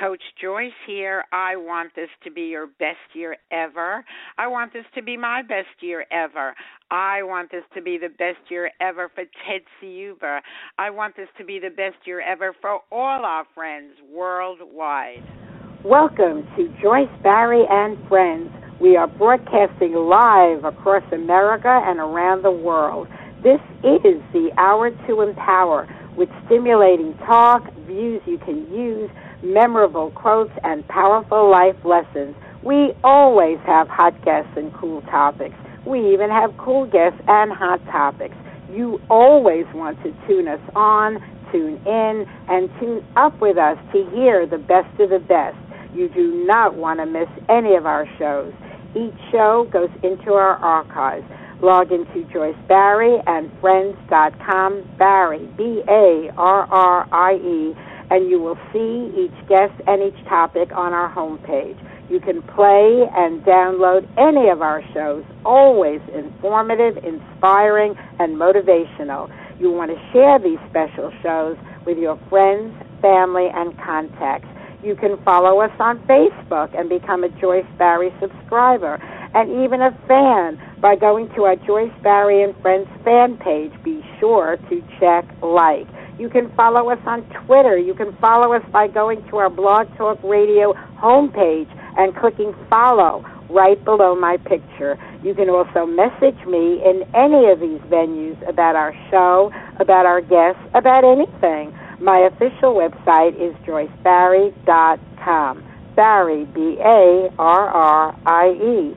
Coach Joyce here. I want this to be your best year ever. I want this to be my best year ever. I want this to be the best year ever for Ted Ciuba. I want this to be the best year ever for all our friends worldwide. Welcome to Joyce Barrie and Friends. We are broadcasting live across America and around the world. This is the Hour to Empower with stimulating talk, views you can use memorable quotes, and powerful life lessons. We always have hot guests and cool topics. We even have cool guests and hot topics. You always want to tune us on, tune in, and tune up with us to hear the best of the best. You do not want to miss any of our shows. Each show goes into our archives. Log into Joyce Barrie and Friends.com, Barrie, B A R R I E and you will see each guest and each topic on our homepage. You can play and download any of our shows, always informative, inspiring, and motivational. You want to share these special shows with your friends, family, and contacts. You can follow us on Facebook and become a Joyce Barrie subscriber and even a fan by going to our Joyce Barrie and Friends fan page. Be sure to check like. You can follow us on Twitter. You can follow us by going to our Blog Talk Radio homepage and clicking follow right below my picture. You can also message me in any of these venues about our show, about our guests, about anything. My official website is joycebarrie.com. Barrie, B A R R I E.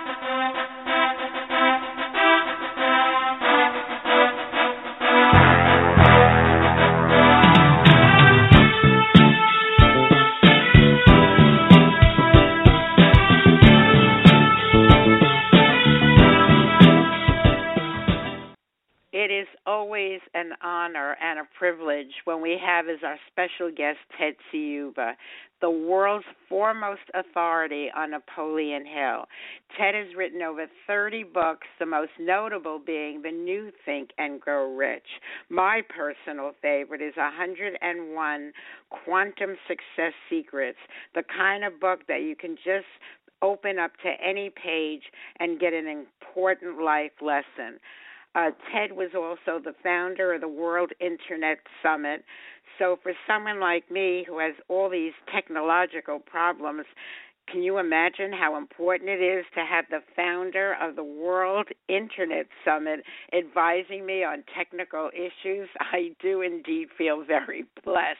Always an honor and a privilege when we have as our special guest Ted Ciuba, the world's foremost authority on Napoleon Hill. Ted has written over 30 books, the most notable being The New Think and Grow Rich. My personal favorite is 101 Quantum Success Secrets, the kind of book that you can just open up to any page and get an important life lesson. Uh, Ted was also the founder of the World Internet Summit. So, for someone like me who has all these technological problems, can you imagine how important it is to have the founder of the World Internet Summit advising me on technical issues? I do indeed feel very blessed.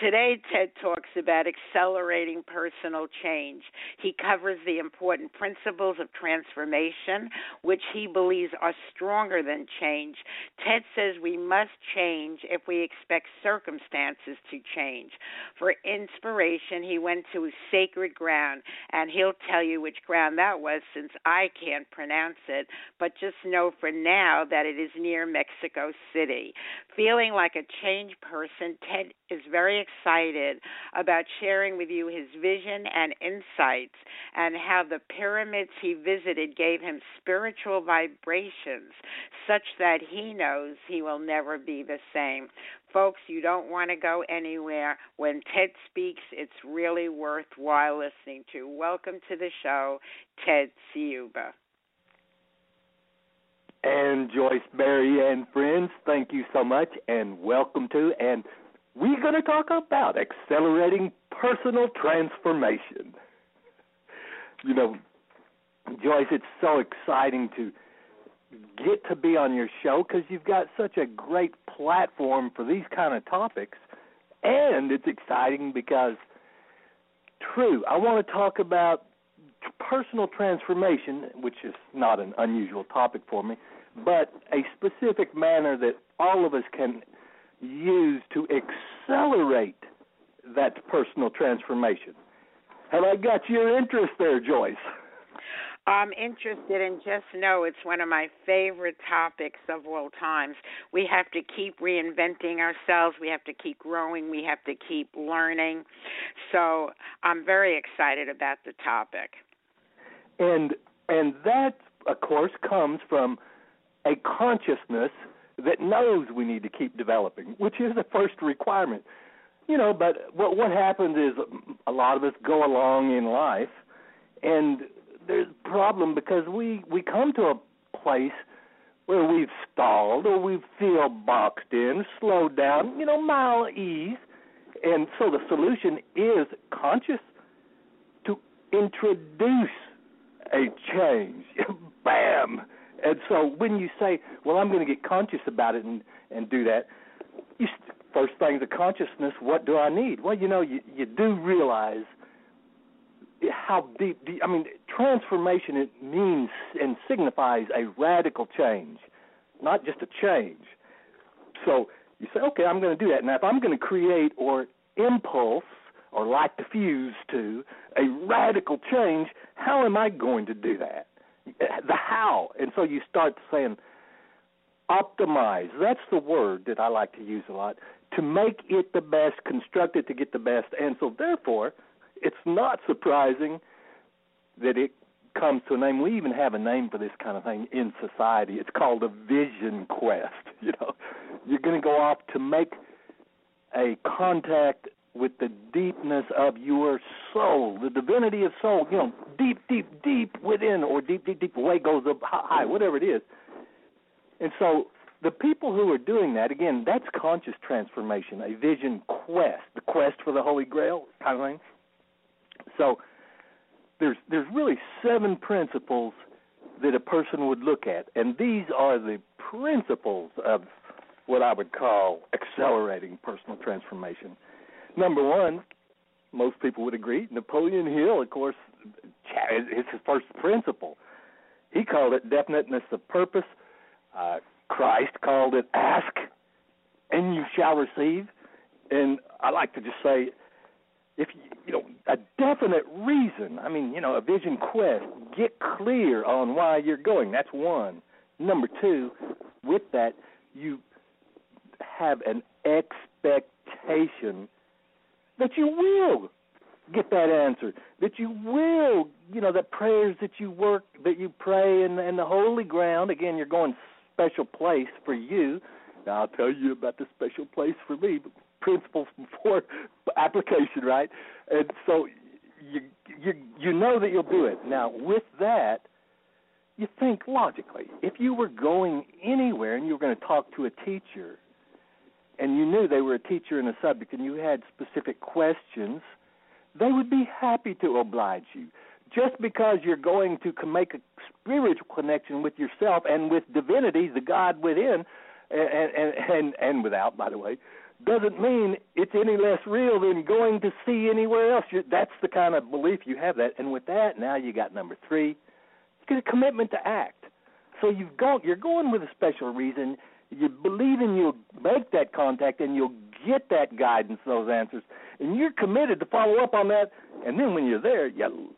Today, Ted talks about accelerating personal change. He covers the important principles of transformation, which he believes are stronger than change. Ted says we must change if we expect circumstances to change. For inspiration, he went to sacred ground, and he'll tell you which ground that was since I can't pronounce it, but just know for now that it is near Mexico City. Feeling like a changed person, Ted is very excited about sharing with you his vision and insights and how the pyramids he visited gave him spiritual vibrations such that he knows he will never be the same. Folks, you don't want to go anywhere. When Ted speaks, it's really worthwhile listening to. Welcome to the show, Ted Ciuba. And Joyce Barrie and friends, thank you so much and welcome to and we're going to talk about accelerating personal transformation. You know, Joyce, it's so exciting to get to be on your show because you've got such a great platform for these kind of topics. And it's exciting because, true, I want to talk about personal transformation, which is not an unusual topic for me, but a specific manner that all of us can use to accelerate that personal transformation. Have I got your interest there, Joyce? I'm interested and just know it's one of my favorite topics of all times. We have to keep reinventing ourselves. We have to keep growing. We have to keep learning. So I'm very excited about the topic. And and that of course comes from a consciousness that knows we need to keep developing, which is the first requirement. You know, but what what happens is a lot of us go along in life, and there's a problem because we we come to a place where we've stalled or we feel boxed in, slowed down, you know, mile ease, and so the solution is conscious to introduce a change. Bam and so when you say, "Well, I'm going to get conscious about it and and do that," you st- first thing the consciousness. What do I need? Well, you know, you you do realize how deep. I mean, transformation it means and signifies a radical change, not just a change. So you say, "Okay, I'm going to do that." Now, if I'm going to create or impulse or light the fuse to a radical change, how am I going to do that? the how. And so you start saying, optimize. That's the word that I like to use a lot. To make it the best, construct it to get the best. And so, therefore, it's not surprising that it comes to a name. We even have a name for this kind of thing in society. It's called a vision quest. You know, you're going to go off to make a contact with the deepness of your soul, the divinity of soul, you know, deep, deep, deep within, or deep, deep, deep away goes up high, whatever it is. And so the people who are doing that, again, that's conscious transformation, a vision quest, the quest for the Holy Grail kind of thing. So there's there's really seven principles that a person would look at, and these are the principles of what I would call accelerating personal transformation. Number one, most people would agree. Napoleon Hill, of course, is his first principle. He called it definiteness of purpose. Uh, Christ called it ask, and you shall receive. And I like to just say, if you, you know a definite reason, I mean, you know, a vision quest, get clear on why you're going. That's one. Number two, with that, you have an expectation that you will get that answer, that you will, you know, that prayers that you work, that you pray in, in the holy ground. Again, you're going special place for you. Now I'll tell you about the special place for me. Principles before application, right? And so you you you know that you'll do it. Now with that, you think logically. If you were going anywhere and you were going to talk to a teacher, and you knew they were a teacher in a subject, and you had specific questions, they would be happy to oblige you. Just because you're going to make a spiritual connection with yourself and with divinity, the God within, and and and, and without, by the way, doesn't mean it's any less real than going to see anywhere else. You're, that's the kind of belief you have that, and with that, now you got number three, you get a commitment to act. So you've gone, you're going with a special reason. You believe in you'll make that contact and you'll get that guidance, those answers, and you're committed to follow up on that. And then when you're there, you,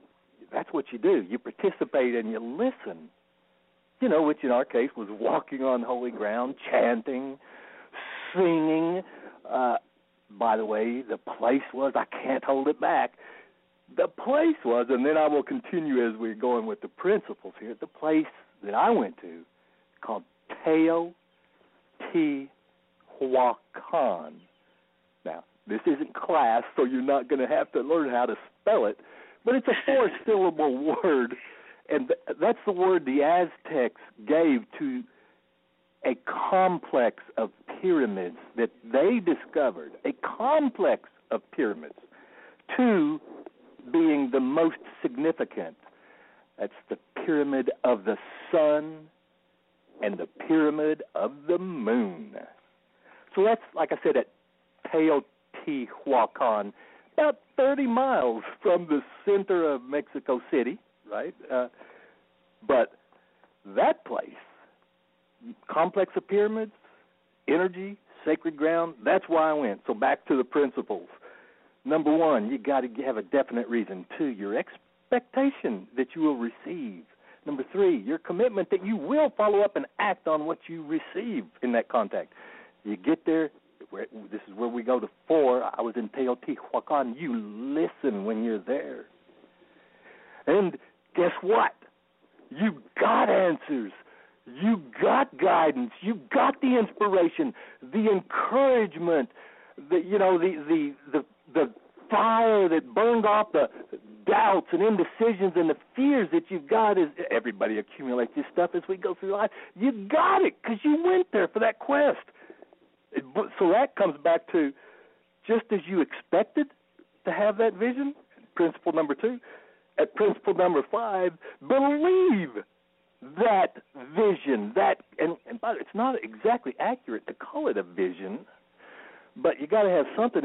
that's what you do. You participate and you listen. You know, which in our case was walking on holy ground, chanting, singing, uh, by the way, the place was, I can't hold it back. The place was, and then I will continue as we're going with the principles here, the place that I went to called Teo T. Huacan. Now, this isn't class, so you're not going to have to learn how to spell it, but it's a four syllable word, and that's the word the Aztecs gave to a complex of pyramids that they discovered, a complex of pyramids, two being the most significant. That's the pyramid of the sun and the pyramid of the moon. So that's, like I said, at Teotihuacan, about 30 miles from the center of Mexico City, right? Uh, but that place complex of pyramids, energy, sacred ground. That's why I went. So back to the principles. Number one, you got to have a definite reason. Two, your expectation that you will receive. Number three, your commitment that you will follow up and act on what you receive in that contact. You get there. This is where we go to four. I was in Teotihuacan. You listen when you're there. And guess what? You got answers. You got guidance. You got the inspiration, the encouragement, the you know the the the the fire that burned off the doubts and indecisions and the fears that you've got is everybody accumulates this stuff as we go through life. You got it because you went there for that quest. So that comes back to just as you expected to have that vision. Principle number two. At principle number five, believe that vision, that and, and by it's not exactly accurate to call it a vision, but you got to have something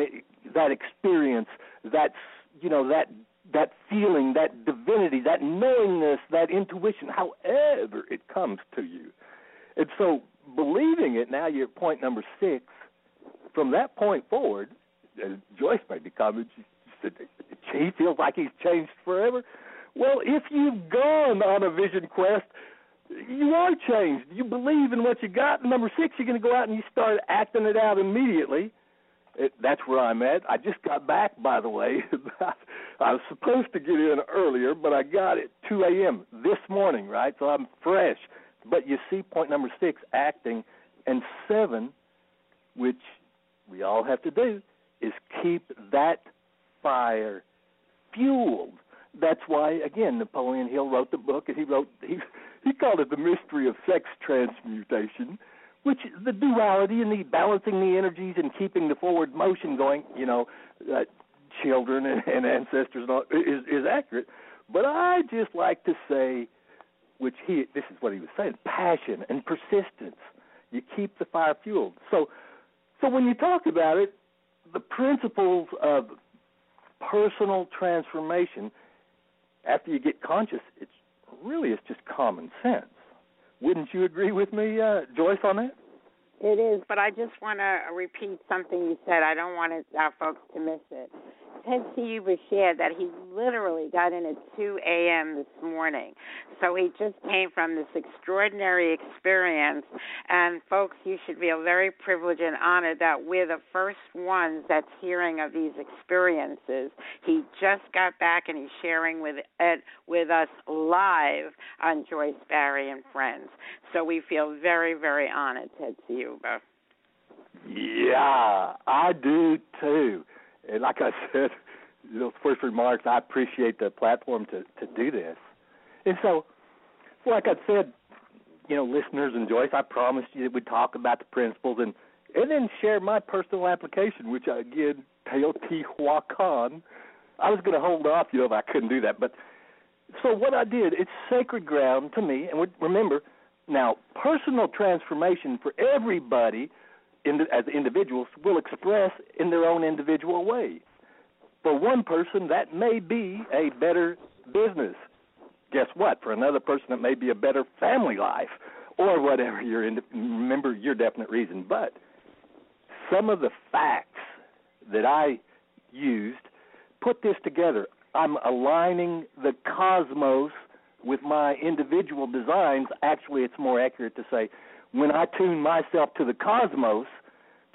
that experience, that you know that that feeling, that divinity, that knowingness, that intuition, however it comes to you. And so believing it, now you're point number six. From that point forward, uh, Joyce made the comment, she said, he feels like he's changed forever. Well, if you've gone on a vision quest, you are changed. You believe in what you got. Number six, you're going to go out and you start acting it out immediately. It, that's where I'm at. I just got back, by the way. I was supposed to get in earlier, but I got it 2 a.m. this morning, right? So I'm fresh. But you see, point number six, acting, and seven, which we all have to do, is keep that fire fueled. That's why, again, Napoleon Hill wrote the book, and he wrote he he called it the mystery of sex transmutation, which the duality and the balancing the energies and keeping the forward motion going. You know, uh, children and, and ancestors and all, is is accurate. But I just like to say, which he this is what he was saying: passion and persistence. You keep the fire fueled. So, so when you talk about it, the principles of personal transformation after you get conscious, it's really it's just common sense. Wouldn't you agree with me, uh, Joyce, on that? It is, but I just want to repeat something you said. I don't want our folks to miss it. Ted Ciuba shared that he literally got in at 2 a.m. this morning. So he just came from this extraordinary experience. And folks, you should feel very privileged and honored that we're the first ones that's hearing of these experiences. He just got back and he's sharing with it with us live on Joyce Barrie and Friends. So we feel very, very honored, Ted Ciuba. Yeah, I do too and like I said, those first remarks, I appreciate the platform to to do this. And so, like I said, you know, listeners and Joyce, I promised you that we'd talk about the principles and and then share my personal application, which I again Teotihuacan. I was going to hold off, you know, if I couldn't do that, but so what I did, it's sacred ground to me, and remember, now personal transformation for everybody, in as individuals, will express in their own individual way. For one person, that may be a better business. Guess what? For another person, it may be a better family life, or whatever your remember your definite reason. But some of the facts that I used put this together. I'm aligning the cosmos with my individual designs. Actually, it's more accurate to say when I tune myself to the cosmos,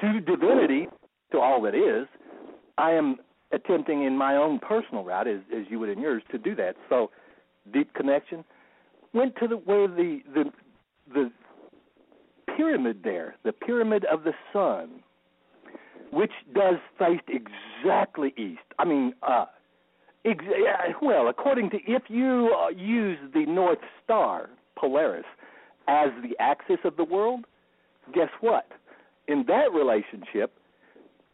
to divinity, to all that is, I am attempting in my own personal route, as, as you would in yours, to do that. So, deep connection. Went to the where the the the pyramid there, the pyramid of the sun, which does face exactly east. I mean, uh, ex- well, according to if you uh, use the North Star, Polaris, as the axis of the world, guess what? In that relationship,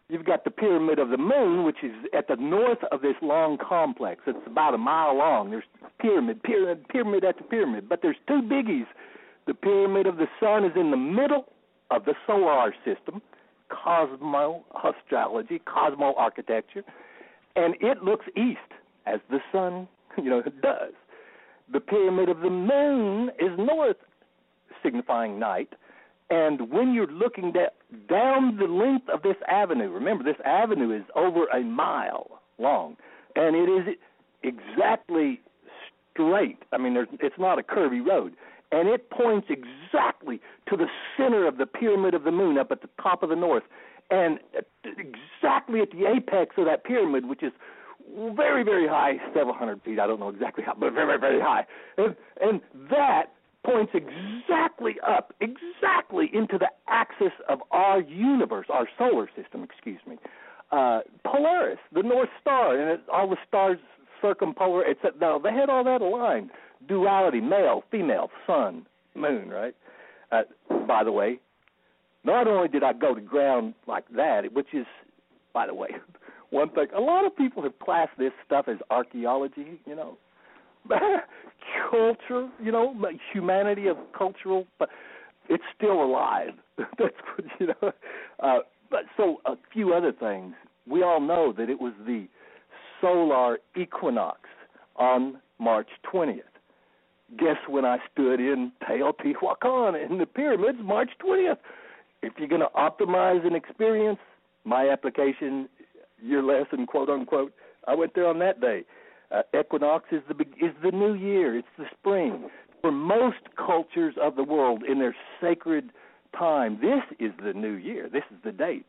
you've got the pyramid of the moon, which is at the north of this long complex. It's about a mile long. There's pyramid, pyramid, pyramid after pyramid, but there's two biggies. The pyramid of the sun is in the middle of the solar system cosmo astrology, cosmo architecture, and it looks east as the sun, you know, does. The pyramid of the moon is north, signifying night. And when you're looking da- down the length of this avenue, remember this avenue is over a mile long, and it is exactly straight. I mean, there's, it's not a curvy road and it points exactly to the center of the pyramid of the moon up at the top of the north, and exactly at the apex of that pyramid, which is very, very high, several hundred feet. I don't know exactly how, but very, very high. And, and that points exactly up, exactly into the axis of our universe, our solar system, excuse me. Uh, Polaris, the North Star, and it, all the stars circumpolar. It's now they had all that aligned duality, male, female, sun, moon, right? Uh, by the way, not only did I go to ground like that, which is, by the way, one thing. A lot of people have classed this stuff as archaeology, you know, culture, you know, humanity of cultural, but it's still alive. That's what you know. Uh, but so a few other things. We all know that it was the solar equinox on March 20th guess when I stood in Teotihuacan in the pyramids March 20th. If you're going to optimize an experience, my application, your lesson, quote unquote, I went there on that day. Uh, equinox is the is the new year. It's the spring. For most cultures of the world, in their sacred time, this is the new year. This is the date.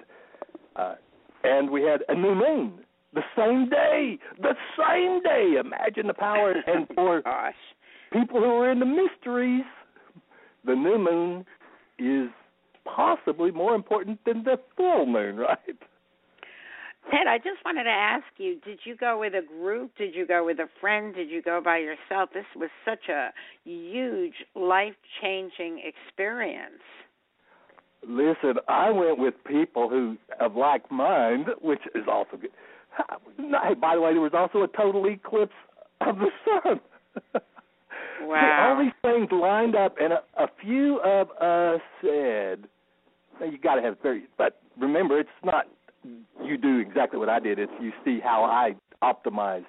Uh, and we had a new moon the same day. The same day. Imagine the power. And for Gosh people who are into mysteries, the new moon is possibly more important than the full moon, right? Ted, I just wanted to ask you, did you go with a group? Did you go with a friend? Did you go by yourself? This was such a huge, life changing experience. Listen, I went with people who of like mind, which is also good. By the way, there was also a total eclipse of the sun. Wow. all these things lined up, and a, a few of us said, "You got to have very." But remember, it's not you do exactly what I did. It's you see how I optimized.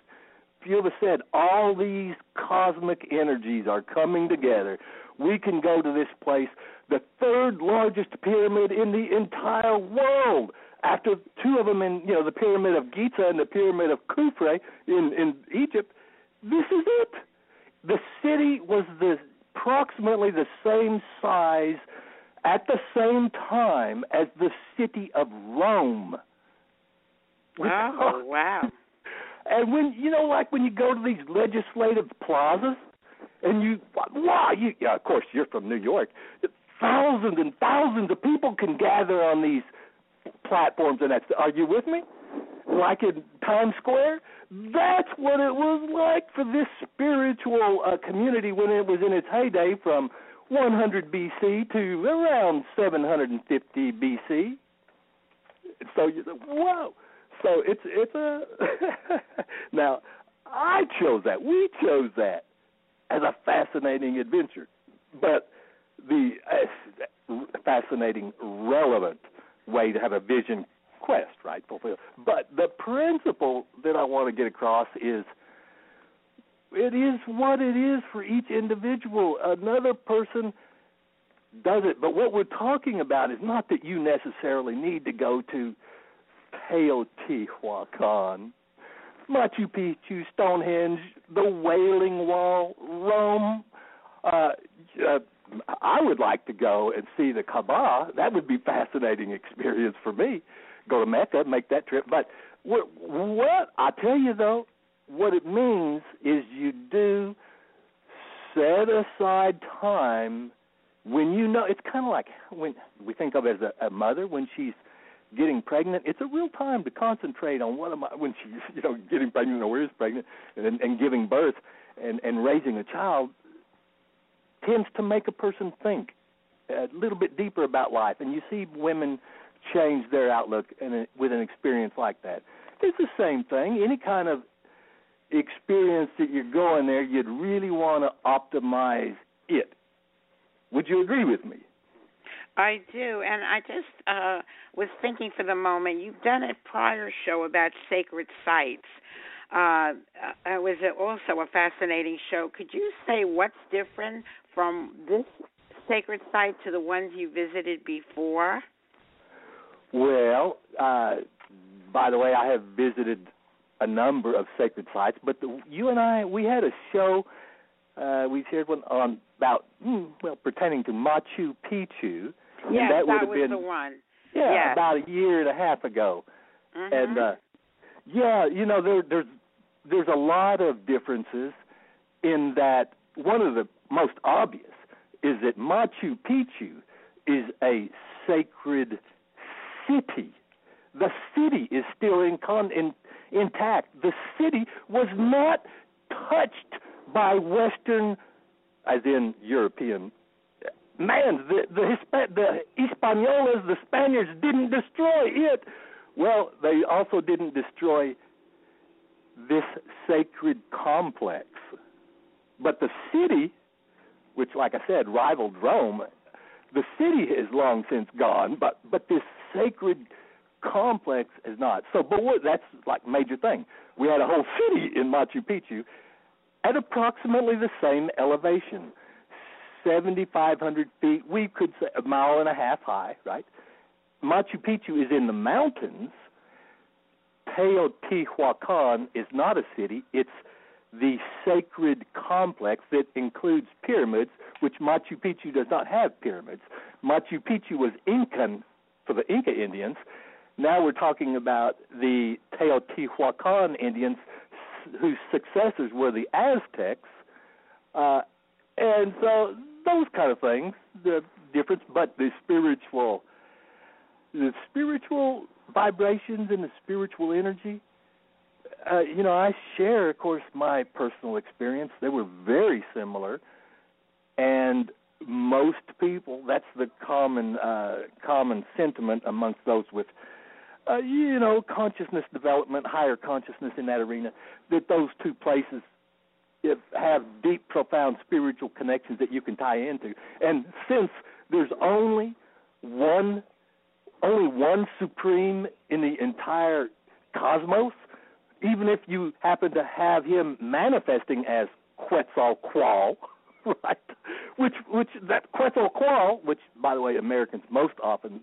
Us said all these cosmic energies are coming together. We can go to this place, the third largest pyramid in the entire world after two of them in you know the pyramid of Giza and the pyramid of Khafre in in Egypt. This is it the city was the approximately the same size at the same time as the city of Rome. Oh, wow. And when you know, like when you go to these legislative plazas, and you, wow, you, yeah, of course you're from New York. Thousands and thousands of people can gather on these platforms, and that's. Are you with me? like in Times Square. That's what it was like for this spiritual uh, community when it was in its heyday from 100 BC to around 750 BC. So you whoa. So it's it's a now I chose that. We chose that as a fascinating adventure, but the uh, fascinating, relevant way to have a vision quest, right? Fulfill. But the principle that I want to get across is it is what it is for each individual. Another person does it, but what we're talking about is not that you necessarily need to go to Teotihuacan, Machu Picchu, Stonehenge, the Wailing Wall, Rome. Uh, uh, I would like to go and see the Kaaba. That would be fascinating experience for me. Go to Mecca, make that trip. But what, what I tell you though, what it means is you do set aside time when you know. It's kind of like when we think of as a, a mother when she's getting pregnant. It's a real time to concentrate on what am I when she's you know getting pregnant or is pregnant and, and giving birth and and raising a child tends to make a person think a little bit deeper about life. And you see women change their outlook in with an experience like that. It's the same thing. Any kind of experience that you're going there, you'd really want to optimize it. Would you agree with me? I do, and I just uh was thinking for the moment. You've done a prior show about sacred sites. Uh, uh, it was also a fascinating show. Could you say what's different from this sacred site to the ones you visited before? Well, uh, by the way, I have visited a number of sacred sites, but the, you and I, we had a show. Uh, we shared one on about hmm, well pertaining to Machu Picchu. Yes, that, would that have was been the one. yeah Yes. about a year and a half ago. Mhm. And uh yeah, you know there there's there's a lot of differences in that one of the most obvious is that Machu Picchu is a sacred city. The city is still in, con- in intact. The city was not touched by Western, as in European. Man, the the, the Hispaniolas, the Spaniards, didn't destroy it. Well, they also didn't destroy this sacred complex. But the city, which, like I said, rivaled Rome, the city is long since gone. But but this sacred complex is not. So, but what, that's like major thing. We had a whole city in Machu Picchu at approximately the same elevation, 7,500 feet. We could say a mile and a half high, right? Machu Picchu is in the mountains. Teotihuacan is not a city. It's the sacred complex that includes pyramids, which Machu Picchu does not have pyramids. Machu Picchu was Incan for the Inca Indians. Now we're talking about the Teotihuacan Indians, whose successors were the Aztecs. Uh, and so those kind of things, the difference, but the spiritual, the spiritual vibrations and the spiritual energy. Uh, you know, I share, of course, my personal experience. They were very similar, and most people, that's the common uh, common sentiment amongst those with, uh, you know, consciousness development, higher consciousness in that arena, that those two places if, have deep, profound spiritual connections that you can tie into. And since there's only one, only one supreme in the entire cosmos, even if you happen to have him manifesting as Quetzalcoatl, right? Which, which that Quetzalcoatl, which by the way Americans most often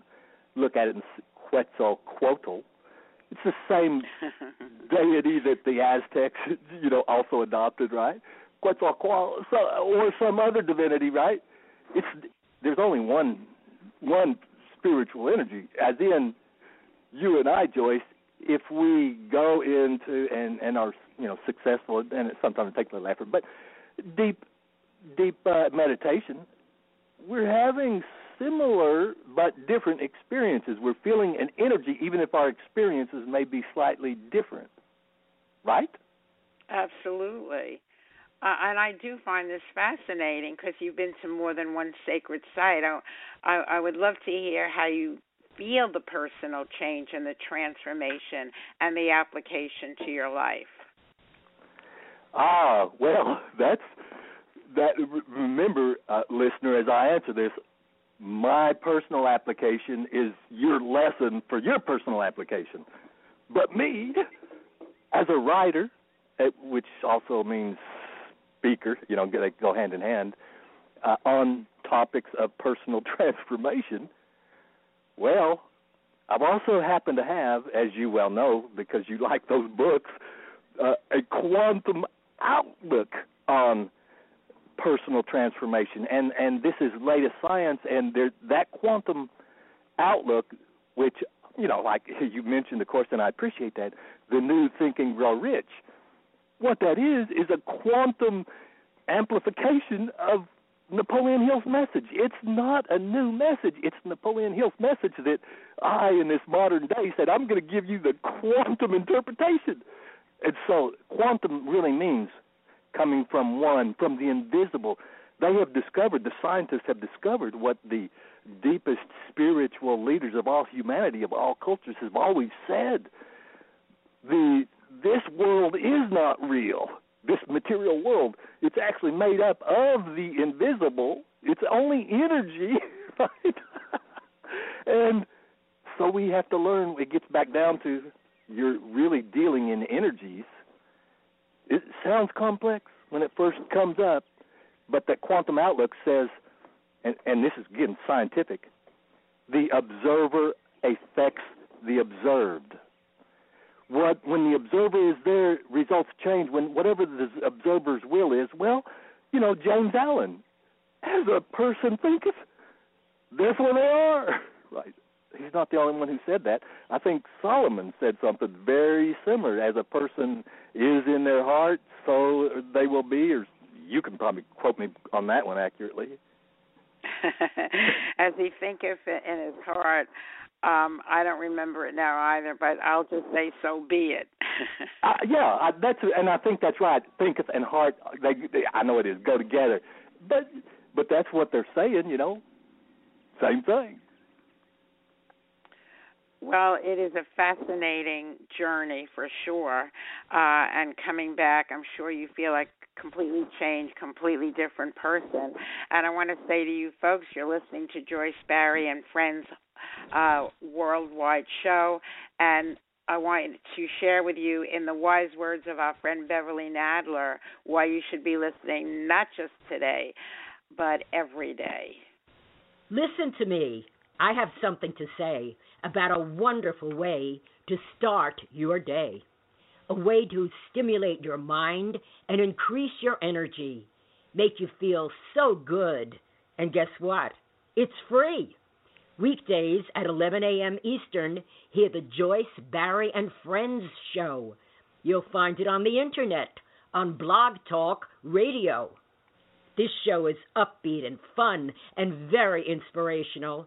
look at it in Quetzalcoatl, it's the same deity that the Aztecs, you know, also adopted, right? Quetzalcoatl, so, or some other divinity, right? It's there's only one one spiritual energy, as in you and I, Joyce. If we go into and and are you know successful, and it sometimes it takes a little effort, but deep deep uh, meditation, we're having similar but different experiences. We're feeling an energy, even if our experiences may be slightly different. Right? Absolutely. Uh, and I do find this fascinating because you've been to more than one sacred site. I, I, I would love to hear how you feel the personal change and the transformation and the application to your life. Ah, well, that's that. Remember, uh, listener, as I answer this, my personal application is your lesson for your personal application. But me, as a writer, eh, which also means speaker, you know, they go hand in hand, uh, on topics of personal transformation. Well, I've also happened to have, as you well know, because you like those books, uh, a quantum outlook on personal transformation, and and this is latest science, and there, that quantum outlook, which you know, like you mentioned, of course, and I appreciate that, the new Think and Grow Rich. What that is is a quantum amplification of Napoleon Hill's message. It's not a new message. It's Napoleon Hill's message that I, in this modern day, said I'm going to give you the quantum interpretation. And so, quantum really means coming from one, from the invisible. They have discovered, the scientists have discovered what the deepest spiritual leaders of all humanity, of all cultures, have always said. The this world is not real. This material world, it's actually made up of the invisible. It's only energy, right? and so we have to learn. It gets back down to you're really dealing in energies it sounds complex when it first comes up, but that quantum outlook says, and, and this is getting scientific, the observer affects the observed. What when the observer is there, results change. When whatever the observer's will is, well, you know, James Allen, as a person thinketh, therefore they are. Right he's not the only one who said that. I think Solomon said something very similar. As a person is in their heart, so they will be. Or you can probably quote me on that one accurately. As he thinketh in his heart, um, I don't remember it now either, but I'll just say, so be it. uh, yeah, I, that's and I think that's right. Thinketh and heart, they, they, I know it is go together, but but that's what they're saying, you know. Same thing. Well, it is a fascinating journey for sure. Uh, and coming back, I'm sure you feel like completely changed, completely different person. And I want to say to you folks, you're listening to Joyce Barrie and Friends uh, Worldwide Show. And I want to share with you, in the wise words of our friend Beverly Nadler, why you should be listening not just today, but every day. Listen to me. I have something to say about a wonderful way to start your day, a way to stimulate your mind and increase your energy, make you feel so good. And guess what? It's free. Weekdays at 11 a.m. Eastern, hear the Joyce, Barrie, and Friends show. You'll find it on the internet, on Blog Talk Radio. This show is upbeat and fun and very inspirational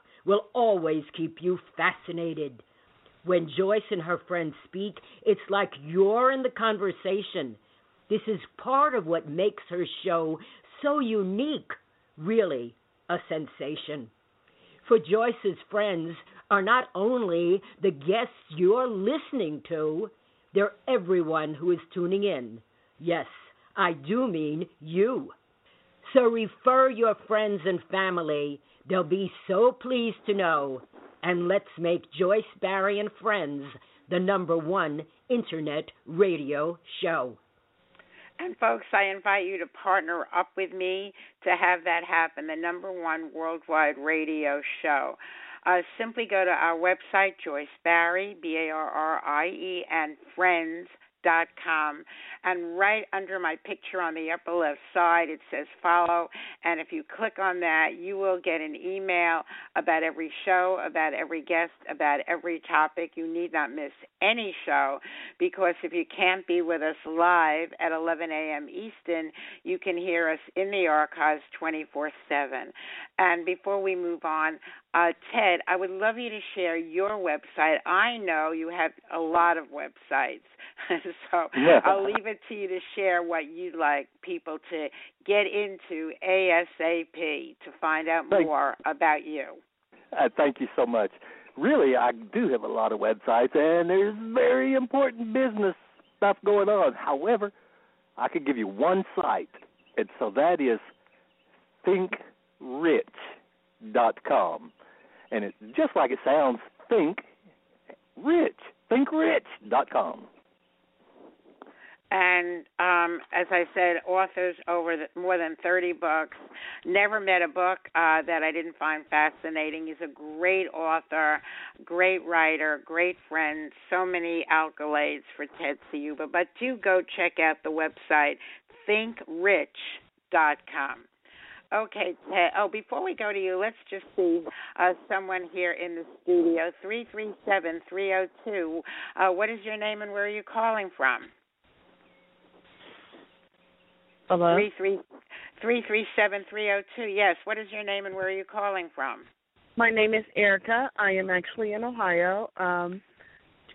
will always keep you fascinated. When Joyce and her friends speak, it's like you're in the conversation. This is part of what makes her show so unique, really a sensation. For Joyce's friends are not only the guests you're listening to, they're everyone who is tuning in. Yes, I do mean you. So refer your friends and family They'll be so pleased to know. And let's make Joyce Barrie and Friends the number one internet radio show. And folks, I invite you to partner up with me to have that happen, the number one worldwide radio show. uh, simply go to our website, Joyce Barrie, B A R R I E, and friends dot com and right under my picture on the upper left side it says follow and if you click on that you will get an email about every show about every guest about every topic you need not miss any show because if you can't be with us live at 11 a.m. Eastern you can hear us in the archives 24/7 and before we move on uh, Ted, I would love you to share your website. I know you have a lot of websites, so. I'll leave it to you to share what you'd like people to get into ASAP to find out Thank- more about you. Uh, thank you so much. Really, I do have a lot of websites, and there's very important business stuff going on. However, I could give you one site, and so that is thinkrich.com. And it's just like it sounds, think rich, thinkrich.com. And um, as I said, authors over the, more than 30 books. Never met a book uh, that I didn't find fascinating. He's a great author, great writer, great friend. So many accolades for Ted Ciuba. But do go check out the website, thinkrich.com. Okay, Ted. Oh, before we go to you, let's just see uh, someone here in the studio. Three three seven three zero two. Uh, what is your name and where are you calling from? Hello. Three three three three seven three zero two. Yes. What is your name and where are you calling from? My name is Erica. I am actually in Ohio. Um,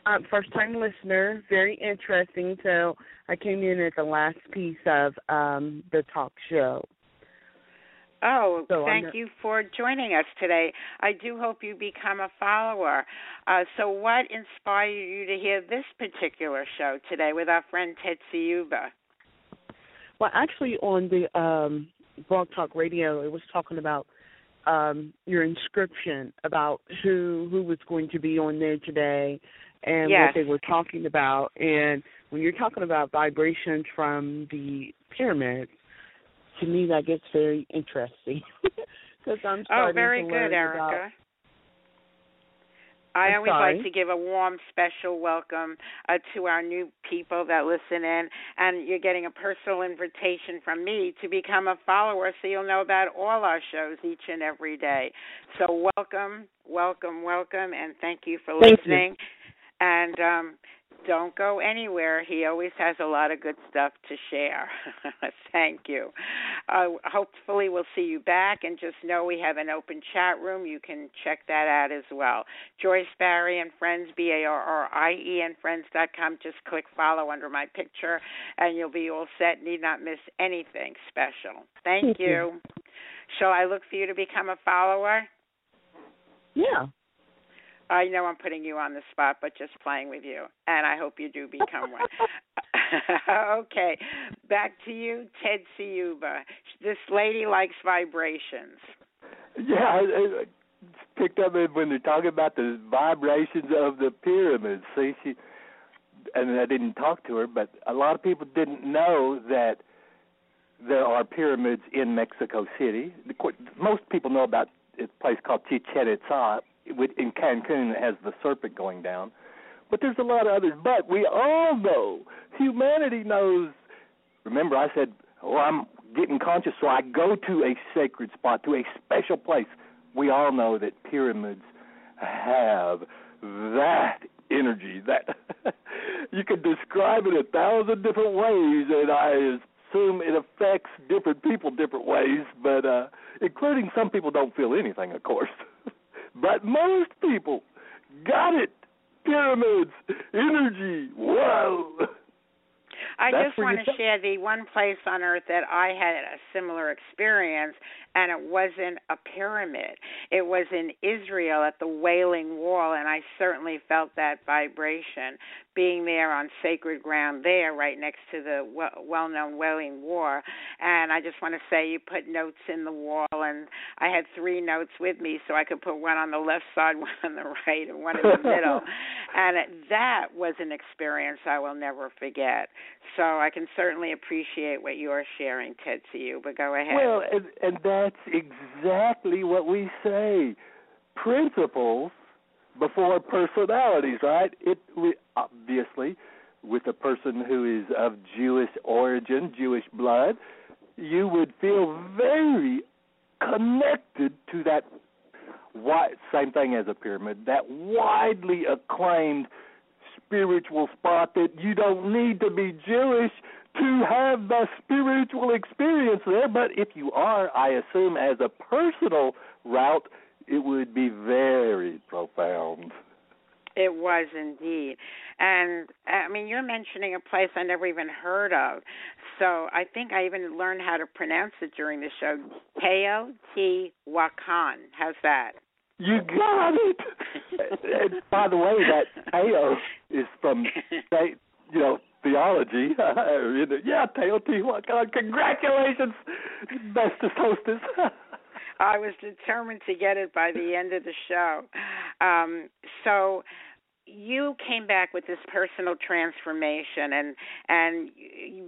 I'm first time listener. Very interesting. So I came in at the last piece of um, the talk show. Oh, So thank you for joining us today. I do hope you become a follower. Uh, so, what inspired you to hear this particular show today with our friend Ted Ciuba? Well, actually, on the um, Blog Talk Radio, it was talking about um, your inscription about who who was going to be on there today and Yes. what they were talking about. And when you're talking about vibrations from the pyramids, to me that gets very interesting because I'm Oh, starting very to good, learn about Erica. I I'm always sorry? like to give a warm, special welcome uh, to our new people that listen in, and you're getting a personal invitation from me to become a follower so you'll know about all our shows each and every day. So, welcome, welcome, welcome, and thank you for Thank you. listening. And um, don't go anywhere. He always has a lot of good stuff to share. Thank you. Uh, hopefully, we'll see you back. And just know we have an open chat room. You can check that out as well. Joyce Barrie and Friends, B A R R I E, and Friends.com. Just click follow under my picture, and you'll be all set. Need not miss anything special. Thank, Thank you. you. Shall I look for you to become a follower? yeah. I know I'm putting you on the spot, but just playing with you, and I hope you do become one. okay, back to you, Ted Ciuba. This lady likes vibrations. Yeah, I, I picked up when they're talking about the vibrations of the pyramids. See, she, and I didn't talk to her, but a lot of people didn't know that there are pyramids in Mexico City. Most people know about a place called Chichen Itza in Cancun that has the serpent going down. But there's a lot of others. But we all know, humanity knows. Remember, I said, oh, I'm getting conscious, so I go to a sacred spot, to a special place. We all know that pyramids have that energy. That you can describe it a thousand different ways, and I assume it affects different people different ways. But uh, including some people don't feel anything, of course. but most people got it. Pyramids, energy. Whoa. I That's just want to share the one place on earth that I had a similar experience, and it wasn't a pyramid. It was in Israel at the Wailing Wall, and I certainly felt that vibration being there on sacred ground there, right next to the well known Wailing Wall. And I just want to say you put notes in the wall, and I had three notes with me, so I could put one on the left side, one on the right, and one in the middle. And that was an experience I will never forget. So I can certainly appreciate what you're sharing, Ted, to you, but go ahead. Well, and, and that's exactly what we say. principles before personalities, right? It we, obviously with a person who is of Jewish origin, Jewish blood, you would feel very connected to that wide, same thing as a pyramid, that widely acclaimed spiritual spot that you don't need to be Jewish to have the spiritual experience there. But if you are, I assume, as a personal route, it would be very profound. It was indeed. And I mean, you're mentioning a place I never even heard of. So I think I even learned how to pronounce it during the show. Teotihuacan. How's that? You got it. and by the way, that Teo is from, you know, theology. yeah, Teotihuacan. Congratulations, bestest hostess. I was determined to get it by the end of the show. Um, so you came back with this personal transformation and and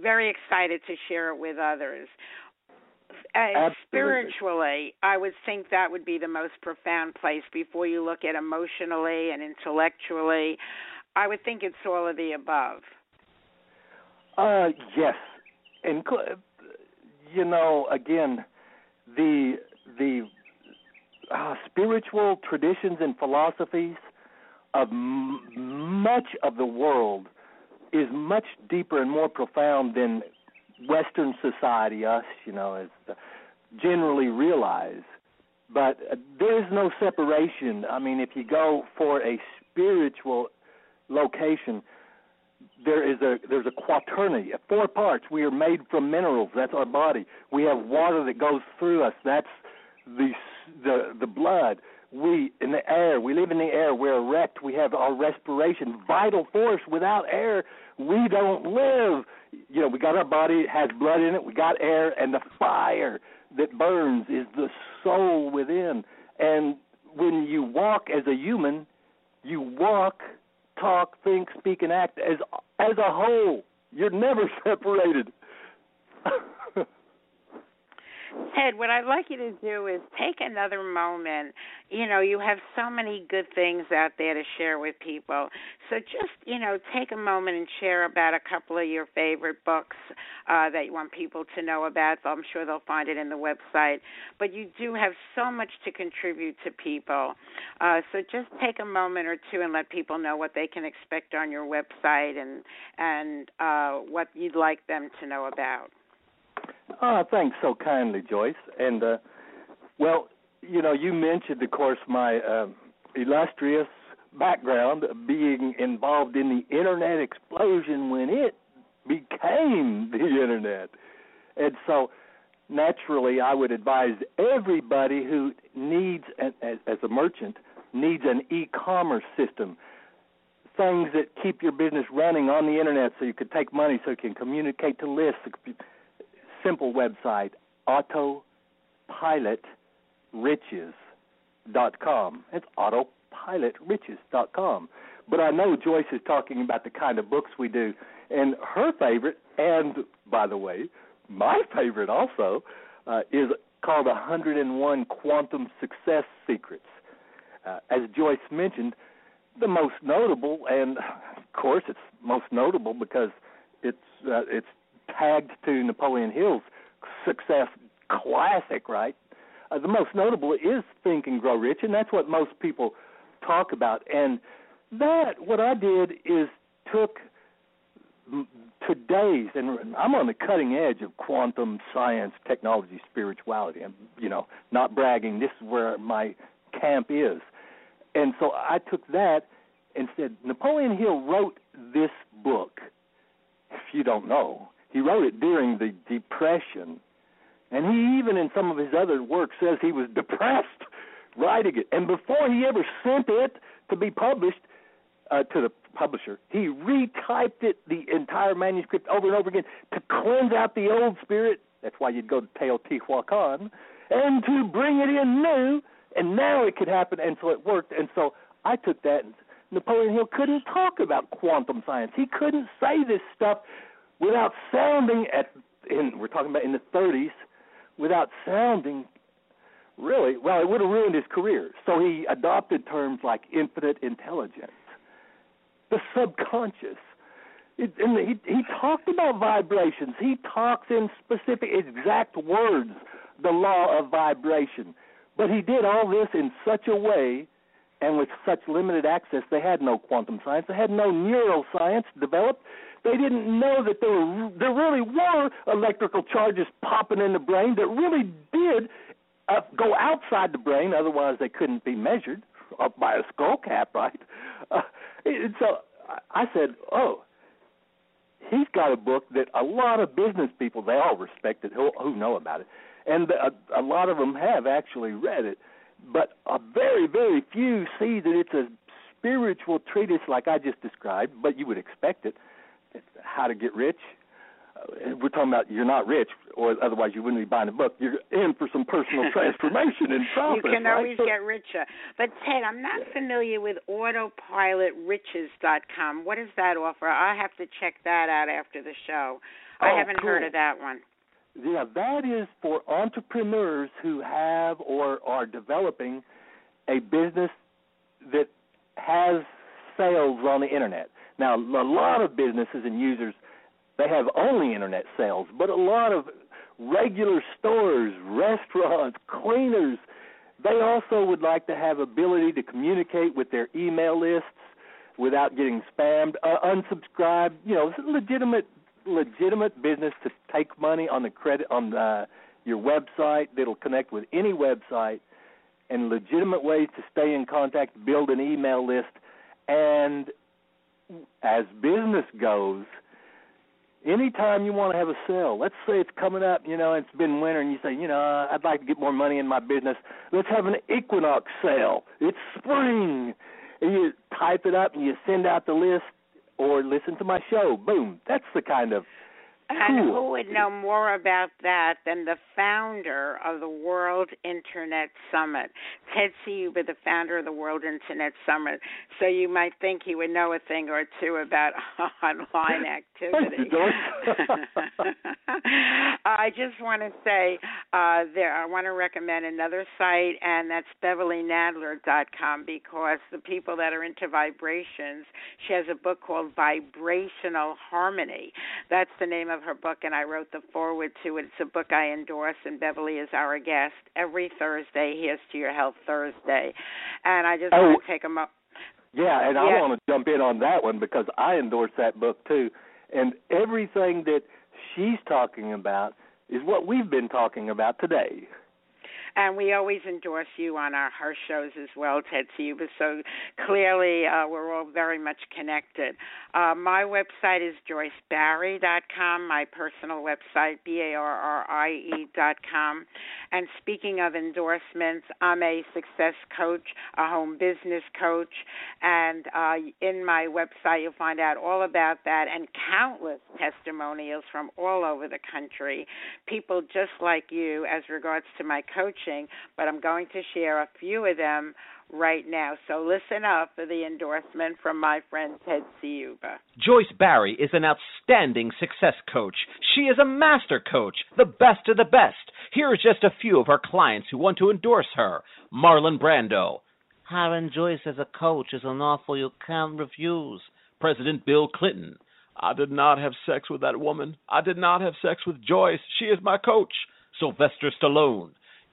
very excited to share it with others. Uh, spiritually, I would think that would be the most profound place before you look at emotionally and intellectually. I would think it's all of the above. Uh, yes, and you know, again, the the uh, spiritual traditions and philosophies of m- much of the world is much deeper and more profound than Western society, us, you know, generally realize. But uh, there is no separation. I mean, if you go for a spiritual location, there is a there's a quaternary, four parts. We are made from minerals. That's our body. We have water that goes through us. That's the the the blood we in the air we live in the air we're erect we have our respiration vital force without air we don't live you know we got our body it has blood in it we got air and the fire that burns is the soul within and when you walk as a human you walk talk think speak and act as as a whole. You're never separated Ted, what I'd like you to do is take another moment. You know, you have so many good things out there to share with people. So just, you know, take a moment and share about a couple of your favorite books uh, that you want people to know about. I'm sure they'll find it in the website. But you do have so much to contribute to people. Uh, so just take a moment or two and let people know what they can expect on your website and and uh, what you'd like them to know about. Oh, thanks so kindly, Joyce. And uh, well, you know, you mentioned, of course, my uh, illustrious background being involved in the internet explosion when it became the internet, and so naturally, I would advise everybody who needs, as, as a merchant, needs an e-commerce system things that keep your business running on the internet so you can take money so you can communicate to lists simple website, autopilotriches.com. It's autopilotriches.com. But I know Joyce is talking about the kind of books we do, and her favorite, and by the way, my favorite also, uh, is called 101 Quantum Success Secrets. Uh, as Joyce mentioned, the most notable, and of course it's most notable because it's uh, it's tagged to Napoleon Hill's success classic, right? Uh, the most notable is Think and Grow Rich, and that's what most people talk about. And that, what I did is took today's, and I'm on the cutting edge of quantum science, technology, spirituality. I'm, you know, not bragging. This is where my camp is. And so I took that and said, Napoleon Hill wrote this book. If you don't know, he wrote it during the Depression, and he even in some of his other work says he was depressed writing it. And before he ever sent it to be published uh, to the publisher, he retyped it, the entire manuscript, over and over again to cleanse out the old spirit. That's why you'd go to Teotihuacan, and to bring it in new. And now it could happen, and so it worked. And so I took that. And Napoleon Hill couldn't talk about quantum science. He couldn't say this stuff without sounding at in we're talking about in the 30s without sounding really, well, it would have ruined his career. So he adopted terms like infinite intelligence, the subconscious. It, and he he talked about vibrations. He talks in specific, exact words, the law of vibration. But he did all this in such a way and with such limited access, they had no quantum science, they had no neuroscience developed. They didn't know that there were there really were electrical charges popping in the brain that really did uh, go outside the brain. Otherwise, they couldn't be measured up by a skull cap, right? Uh, and so I said, "Oh, he's got a book that a lot of business people they all respect it who, who know about it, and a, a lot of them have actually read it." but a very, very few see that it's a spiritual treatise like I just described, but you would expect it. How to get rich. Uh, we're talking about you're not rich, or otherwise you wouldn't be buying a book. You're in for some personal transformation and profit. You can right? always get richer. But Ted, I'm not familiar with autopilotriches.com. What does that offer? I have to check that out after the show. Oh, I haven't cool. heard of that one. Yeah, that is for entrepreneurs who have or are developing a business that has sales on the internet. Now, a lot of businesses and users they have only internet sales, but a lot of regular stores, restaurants, cleaners, they also would like to have ability to communicate with their email lists without getting spammed, uh, unsubscribe, you know, legitimate legitimate business to take money on the credit on the, your website that'll connect with any website and legitimate ways to stay in contact, build an email list, and as business goes, anytime you want to have a sale, let's say it's coming up, you know, it's been winter, and you say, you know, I'd like to get more money in my business. Let's have an equinox sale. It's spring. And you type it up and you send out the list or listen to my show. Boom. That's the kind of and cool. who would know more about that than the founder of the World Internet Summit, Ted Ciuba, the founder of the World Internet Summit? So you might think he would know a thing or two about online activity. I just want to say uh, there. I want to recommend another site, and that's BeverlyNadler.com because the people that are into vibrations, she has a book called Vibrational Harmony. That's the name of of her book, and I wrote the foreword to it. It's a book I endorse, and Beverly is our guest every Thursday. Here's to Your Health Thursday, and I just oh, want to take a moment. Yeah, and I want to jump in on that one because I endorse that book too, and everything that she's talking about is what we've been talking about today and we always endorse you on our her shows as well, Ted Ciuba. So clearly, uh, we're all very much connected. Uh, my website is joycebarrie.com. My personal website, b a r r i e dot com. And speaking of endorsements, I'm a success coach, a home business coach, and uh, in my website you'll find out all about that and countless testimonials from all over the country. People just like you, as regards to my coaching, but I'm going to share a few of them right now. So listen up for the endorsement from my friend Ted Ciuba. Joyce Barrie is an outstanding success coach. She is a master coach, the best of the best. Here are just a few of her clients who want to endorse her. Marlon Brando. Hiring Joyce as a coach is an offer you can't refuse. President Bill Clinton. I did not have sex with that woman. I did not have sex with Joyce. She is my coach. Sylvester Stallone.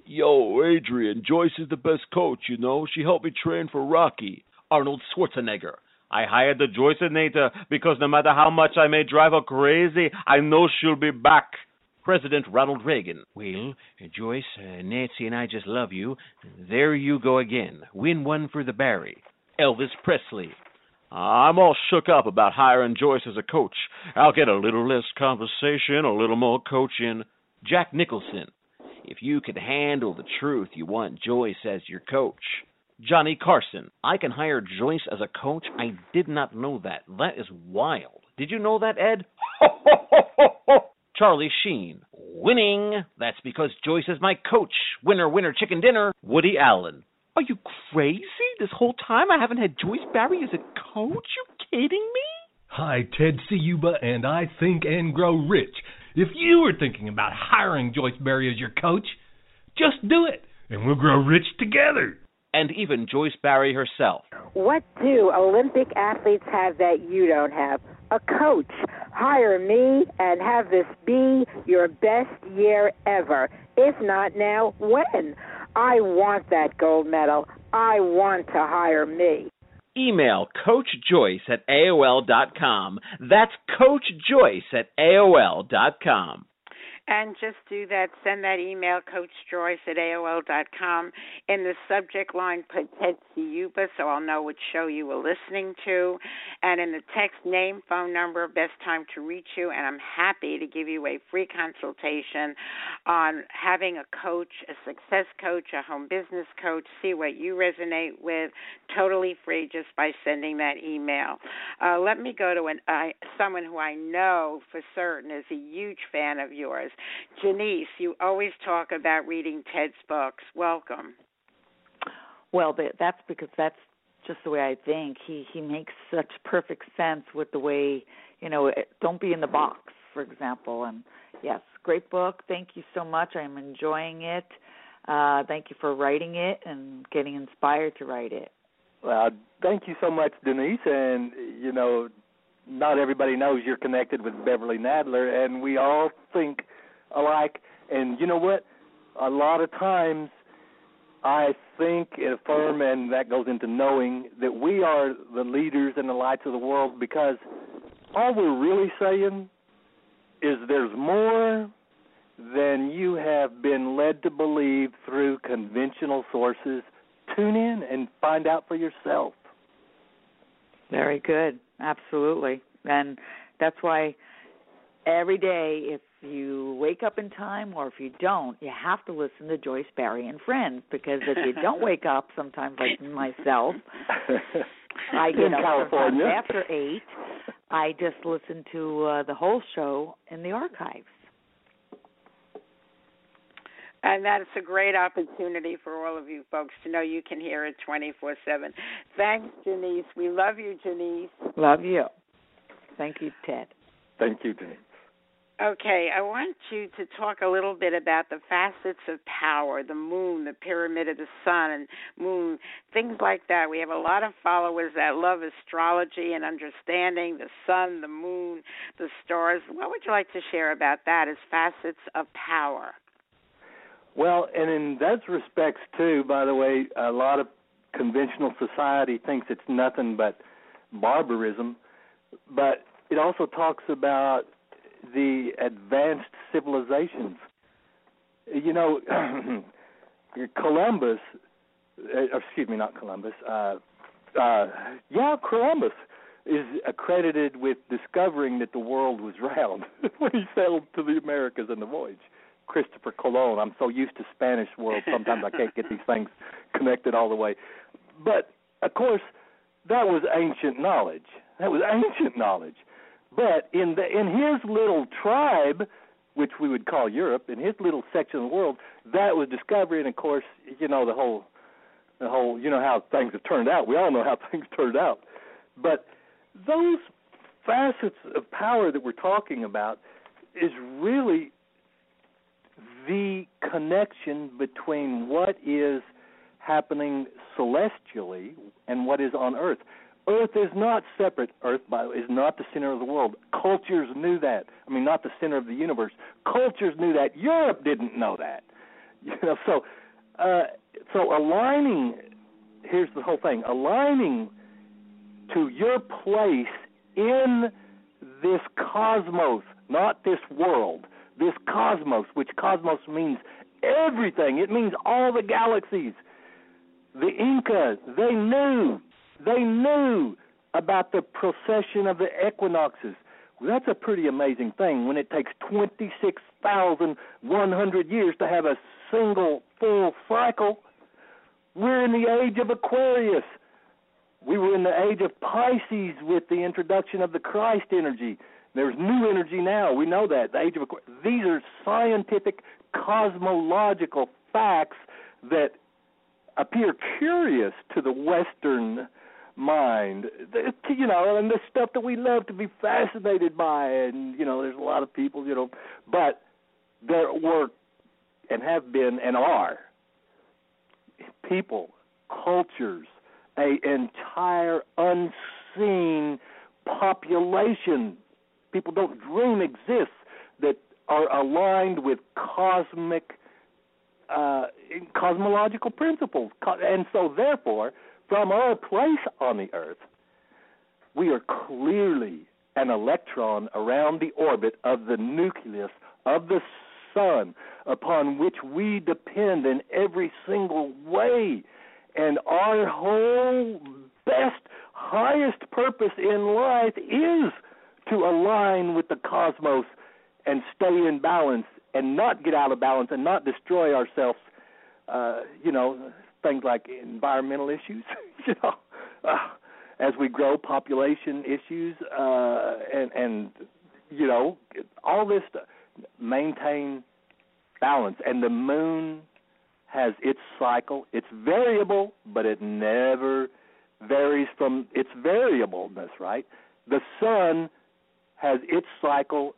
Yo, Adrian, Joyce is the best coach, you know. She helped me train for Rocky. Arnold Schwarzenegger. I hired the Joyceinator because no matter how much I may drive her crazy, I know she'll be back. President Ronald Reagan. Well, Joyce, uh, Nancy and I just love you. There you go again. Win one for the Barrie. Elvis Presley. I'm all shook up about hiring Joyce as a coach. I'll get a little less conversation, a little more coaching. Jack Nicholson. If you can handle the truth, you want Joyce as your coach. Johnny Carson. I can hire Joyce as a coach? I did not know that. That is wild. Did you know that, Ed? Charlie Sheen. Winning. That's because Joyce is my coach. Winner, winner, chicken dinner. Woody Allen. Are you crazy? This whole time I haven't had Joyce Barrie as a coach? You kidding me? Hi, Ted Ciuba, and I think and grow rich. If you were thinking about hiring Joyce Barrie as your coach, just do it. and we'll grow rich together. And even Joyce Barrie herself. What do Olympic athletes have that you don't have? A coach. Hire me and have this be your best year ever. If not now, when? I want that gold medal. I want to hire me. Email Coach Joyce at AOL.com. That's Coach Joyce at AOL.com. And just do that. Send that email, Coach Joyce at AOL dot com. In the subject line, put Ted Ciuba so I'll know which show you were listening to. And in the text, name, phone number, best time to reach you. And I'm happy to give you a free consultation on having a coach, a success coach, a home business coach, see what you resonate with, totally free just by sending that email. Uh, let me go to an, uh, someone who I know for certain is a huge fan of yours. Janice, you always talk about reading Ted's books. Welcome. Well, that's because that's just the way I think. He he makes such perfect sense with the way you know. Don't be in the box, for example. And yes, great book. Thank you so much. I'm enjoying it. Uh, thank you for writing it and getting inspired to write it. Well, thank you so much, Denise. And you know, not everybody knows you're connected with Beverly Nadler, and we all think alike. And you know what? A lot of times, I think and affirm, and that goes into knowing that we are the leaders and the lights of the world because all we're really saying is there's more than you have been led to believe through conventional sources. Tune in and find out for yourself. Very good. Absolutely. And that's why every day, if you wake up in time or if you don't, you have to listen to Joyce Barrie and Friends because if you don't wake up sometimes like myself, I get up sometimes after eight. I just listen to uh, the whole show in the archives. And that's a great opportunity for all of you folks to know you can hear it 24 7. Thanks, Janice. We love you, Janice. Love you. Thank you, Ted. Thank you, Janice. Okay, I want you to talk a little bit about the facets of power, the moon, the pyramid of the sun and moon, things like that. We have a lot of followers that love astrology and understanding the sun, the moon, the stars. What would you like to share about that as facets of power? Well, and in those respects too, by the way, a lot of conventional society thinks it's nothing but barbarism, but it also talks about the advanced civilizations. You know, Columbus, uh, excuse me, not Columbus. Uh, uh, yeah, Columbus is accredited with discovering that the world was round when he sailed to the Americas in the voyage. Christopher Colon. I'm so used to Spanish world sometimes I can't get these things connected all the way. But of course, that was ancient knowledge. That was ancient knowledge. But in the in his little tribe, which we would call Europe, in his little section of the world, that was discovery. And of course, you know the whole the whole you know how things have turned out. We all know how things turned out. But those facets of power that we're talking about is really the connection between what is happening celestially and what is on earth. Earth is not separate. Earth is not the center of the world. Cultures knew that. I mean, not the center of the universe. Cultures knew that. Europe didn't know that. You know, so uh, so aligning. Here's the whole thing: aligning to your place in this cosmos, not this world, this cosmos, which cosmos means everything. It means all the galaxies. The Incas, they knew, they knew about the procession of the equinoxes. Well, that's a pretty amazing thing when it takes 26,100 years to have a single full cycle. We're in the age of Aquarius. We were in the age of Pisces with the introduction of the Christ energy. There's new energy now. We know that. The age of. These are scientific, cosmological facts that appear curious to the Western mind. You know, and the stuff that we love to be fascinated by, and you know, there's a lot of people, you know, but there were and have been and are people, cultures, a entire unseen population people don't dream exists that are aligned with cosmic uh, cosmological principles and so therefore from our place on the earth we are clearly an electron around the orbit of the nucleus of the sun upon which we depend in every single way and our whole best, highest purpose in life is to align with the cosmos and stay in balance and not get out of balance and not destroy ourselves. Uh, you know, things like environmental issues, you know, uh, as we grow, population issues, uh, and and you know, all this to maintain balance. And the moon has its cycle. It's variable, but it never varies from its variableness, right? The sun has its cycle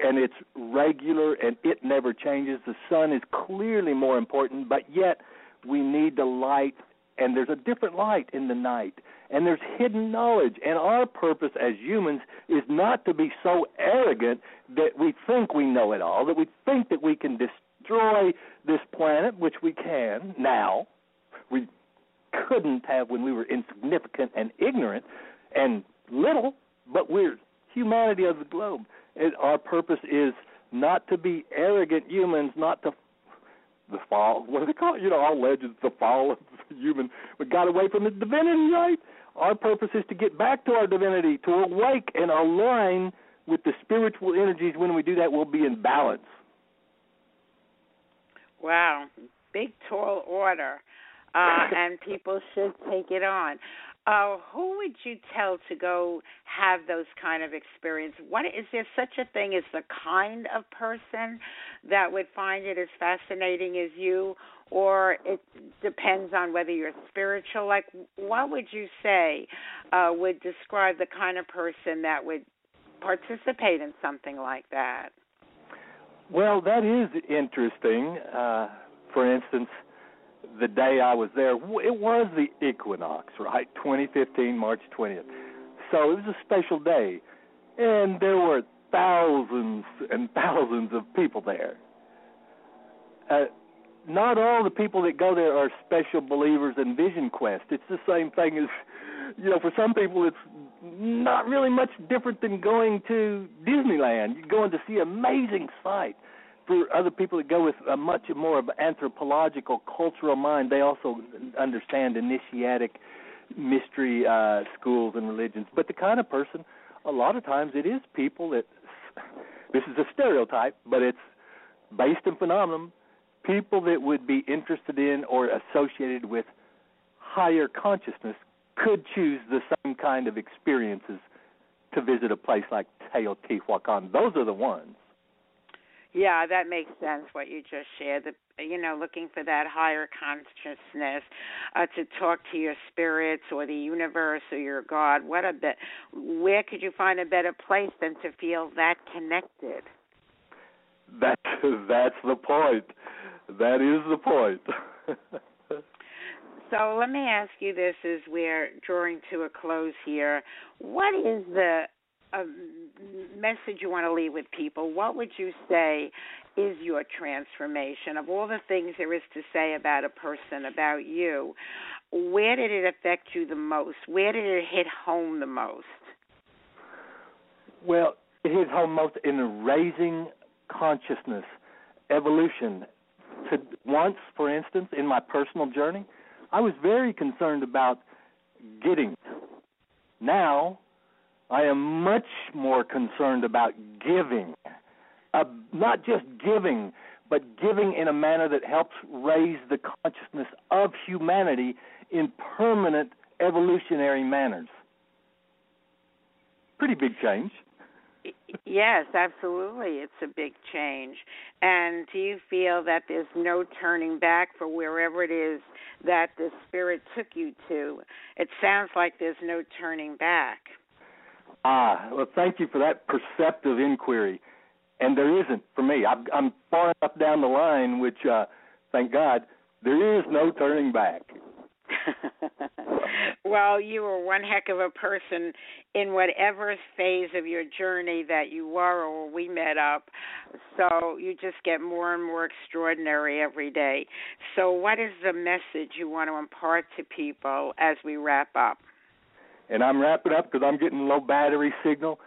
and it's regular and it never changes. The sun is clearly more important, but yet we need the light and there's a different light in the night and there's hidden knowledge and our purpose as humans is not to be so arrogant that we think we know it all that we think that we can destroy this planet which we can now. We couldn't have when we were insignificant and ignorant and little but we're humanity of the globe. And our purpose is not to be arrogant humans not to the fall. What do they call it? You know, all legends, the fall of human. We got away from the divinity, right? Our purpose is to get back to our divinity, to awake and align with the spiritual energies. When we do that, we'll be in balance. Wow, big tall order, uh, and people should take it on. Uh, who would you tell to go have those kind of experience? What is there such a thing as the kind of person that would find it as fascinating as you, or it depends on whether you're spiritual? Like, what would you say uh, would describe the kind of person that would participate in something like that? Well, that is interesting. Uh, for instance the day I was there, it was the equinox, right? 2015, March 20th. So it was a special day, and there were thousands and thousands of people there. Uh, not all the people that go there are special believers in Vision Quest. It's the same thing as, you know, for some people it's not really much different than going to Disneyland. You're going to see amazing sights for other people that go with a much more of an anthropological, cultural mind, they also understand initiatic mystery uh, schools and religions. But the kind of person, a lot of times, it is people that this is a stereotype, but it's based in phenomenon. People that would be interested in or associated with higher consciousness could choose the same kind of experiences to visit a place like Teotihuacan. Those are the ones. Yeah, that makes sense. What you just shared, the, you know, looking for that higher consciousness uh, to talk to your spirits or the universe or your God. What a bit. Where could you find a better place than to feel that connected? That that's the point. That is the point. so let me ask you this: as we're drawing to a close here, what is the a message you want to leave with people, what would you say is your transformation? Of all the things there is to say about a person, about you, where did it affect you the most? Where did it hit home the most? Well, it hit home most in raising consciousness, evolution. To once, for instance, in my personal journey, I was very concerned about getting. Now I am much more concerned about giving. Uh, not just giving, but giving in a manner that helps raise the consciousness of humanity in permanent evolutionary manners. Pretty big change. Yes, absolutely. It's a big change. And do you feel that there's no turning back for wherever it is that the Spirit took you to? It sounds like there's no turning back. Ah, well, thank you for that perceptive inquiry. And there isn't for me. I'm, far enough down the line, which, uh, thank God, There is no turning back. well, you were one heck of a person in whatever phase of your journey that you were or we met up. So you just get more and more extraordinary every day. So, what is the message you want to impart to people as we wrap up? And I'm wrapping up because I'm getting low battery signal.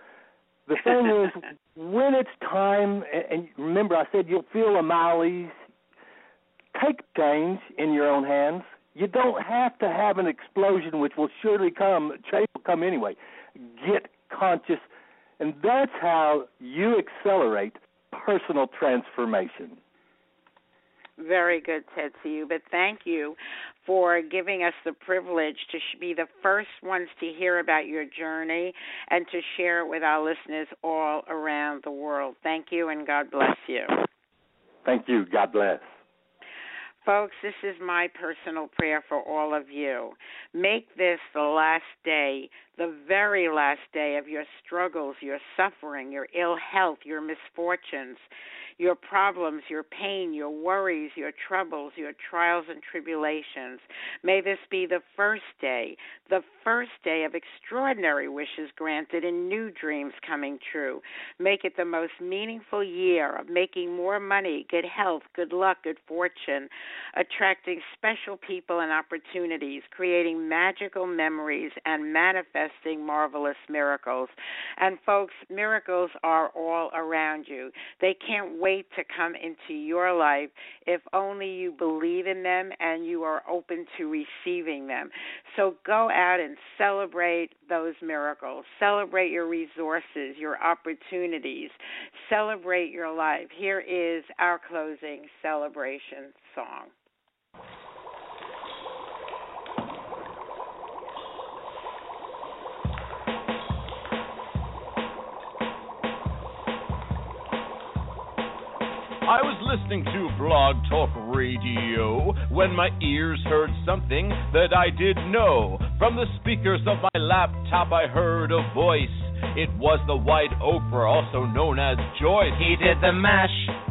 The thing is, when it's time, and remember, I said you'll feel a malaise. Take change in your own hands you don't have to have an explosion, which will surely come. Change will come anyway. Get conscious, and that's how you accelerate personal transformation. Very good, Ted Ciuba. But thank you for giving us the privilege to be the first ones to hear about your journey and to share it with our listeners all around the world. Thank you, and God bless you. Thank you. God bless. Folks, this is my personal prayer for all of you. Make this the last day, the very last day of your struggles, your suffering, your ill health, your misfortunes your problems, your pain, your worries, your troubles, your trials and tribulations. May this be the first day, the first day of extraordinary wishes granted and new dreams coming true. Make it the most meaningful year of making more money, good health, good luck, good fortune, attracting special people and opportunities, creating magical memories, and manifesting marvelous miracles. And folks, miracles are all around you. They can't wait to come into your life if only you believe in them and you are open to receiving them. So go out and celebrate those miracles. Celebrate your resources, your opportunities. Celebrate your life. Here is our closing celebration song. I was listening to Blog Talk Radio when my ears heard something that I didn't know. From the speakers of my laptop, I heard a voice. It was the White Oprah, also known as Joyce. He did the mash.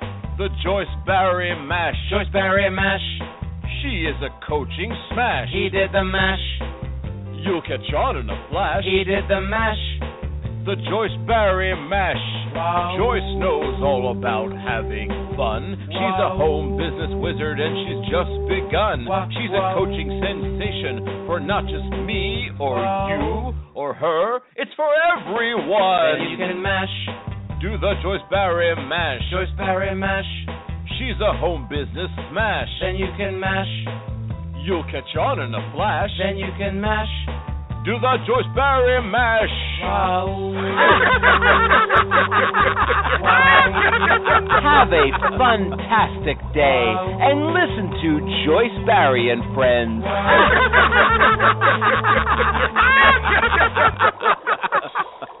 The Joyce Barrie mash. Joyce Barrie mash. She is a coaching smash. He did the mash. You'll catch on in a flash. He did the mash. The Joyce Barrie mash. Wow. Joyce knows all about having fun. She's a home business wizard and she's just begun. She's a coaching sensation for not just me or you or her, it's for everyone. Then you can mash. Do the Joyce Barrie mash. Joyce Barrie mash. She's a home business smash. Then you can mash. You'll catch on in a flash. Then you can mash. Do the Joyce Barrie mash. Wow. Have a fantastic day and listen to Joyce Barrie and friends.